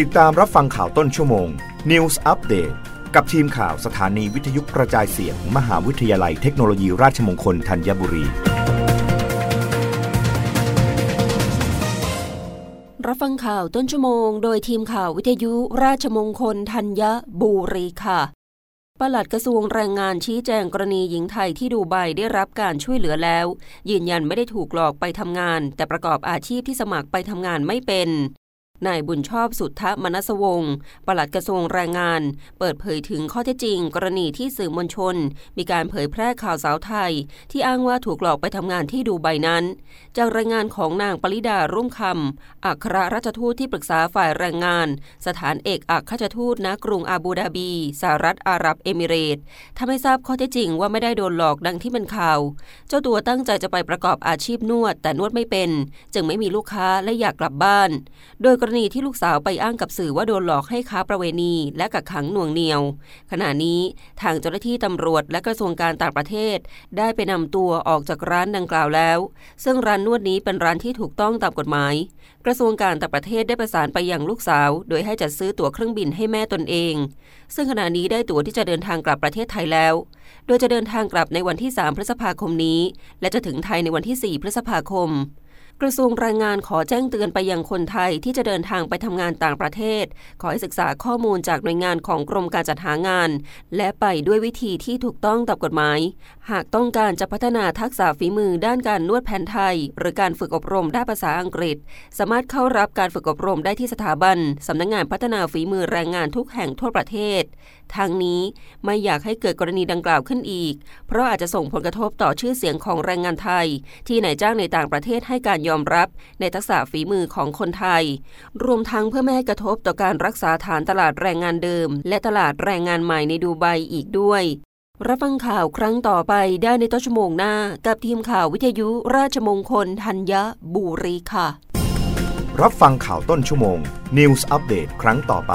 ติดตามรับฟังข่าวต้นชั่วโมง News Update กับทีมข่าวสถานีวิทยุกระจายเสียงมหาวิทยาลัยเทคโนโลยีราชมงคลธัญบุรี รับฟังข่าวต้นชั่วโมง โดยทีมข่าววิทยุราชมงคลธัญบุรีค่ะปลัดกระทรวงแรงงานชี้แจงกรณีหญิงไทยที่ดูไบได้รับการช่วยเหลือแล้ว ยืนยันไม่ได้ถูกหลอกไปทำงาน แต่ประกอบอาชีพที่สมัครไปทำงานไม่เป็น นายบุญชอบสุทธมนัสวงศ์ปลัดกระทรวงแรงงาน เปิดเผยถึงข้อเท็จจริง กรณีที่สื่อมวลชน มีการเผยแพร่ข่าวสาวไทย ที่อ้างว่าถูกหลอกไปทำงานที่ดูใบนั้น จากรายงานของนางปริดารุ่มคำอัครราชทูตที่ปรึกษาฝ่ายแรงงาน สถานเอกอัครราชทูตณกรุงอาบูดาบีสหรัฐอาหรับเอมิเรตทำให้ทราบข้อเท็จจริงว่าไม่ได้โดนหลอกดังที่เป็นข่าว เจ้าตัวตั้งใจจะไปประกอบอาชีพนวด แต่นวดไม่เป็น จึงไม่มีลูกค้าและอยากกลับบ้าน โดยกรณีที่ลูกสาวไปอ้างกับสื่อว่าโดนหลอกให้ค้าประเวณีและกักขังหน่วงเหนียว ขณะนี้ทางเจ้าหน้าที่ตำรวจและกระทรวงการต่างประเทศ ได้ไปนำตัวออกจากร้านดังกล่าวแล้ว ซึ่งร้านนวดนี้เป็นร้านที่ถูกต้องตามกฎหมาย กระทรวงการต่างประเทศได้ประสานไปยังลูกสาว โดยให้จัดซื้อตั๋วเครื่องบินให้แม่ตนเอง ซึ่งขณะนี้ได้ตั๋วที่จะเดินทางกลับประเทศไทยแล้ว โดยจะเดินทางกลับในวันที่ 3 พฤษภาคมนี้ และจะถึงไทยในวันที่ 4 พฤษภาคม กระทรวงแรงงานขอแจ้งเตือนไปยังคนไทยที่จะเดินทางไปทำงานต่างประเทศ ขอให้ศึกษาข้อมูลจากหน่วยงานของกรมการจัดหางาน และไปด้วยวิธีที่ถูกต้องตามกฎหมาย หากต้องการจะพัฒนาทักษะฝีมือด้านการนวดแผนไทย หรือการฝึกอบรมด้านภาษาอังกฤษ สามารถเข้ารับการฝึกอบรมได้ที่สถาบันสำนักงงานพัฒนาฝีมือแรงงานทุกแห่งทั่วประเทศ ทางนี้ไม่อยากให้เกิดกรณีดังกล่าวขึ้นอีก เพราะอาจจะส่งผลกระทบต่อชื่อเสียงของแรงงานไทย ที่นายจ้างในต่างประเทศให้การยอมรับ ในทักษะฝีมือของคนไทย รวมทั้งเพื่อไม่ให้กระทบต่อการรักษาฐานตลาดแรงงานเดิม และตลาดแรงงานใหม่ในดูไบอีกด้วย รับฟังข่าวครั้งต่อไปได้ในต้นชั่วโมงหน้า กับทีมข่าววิทยุราชมงคลธัญบุรีค่ะ รับฟังข่าวต้นชั่วโมง News อัปเดตครั้งต่อไป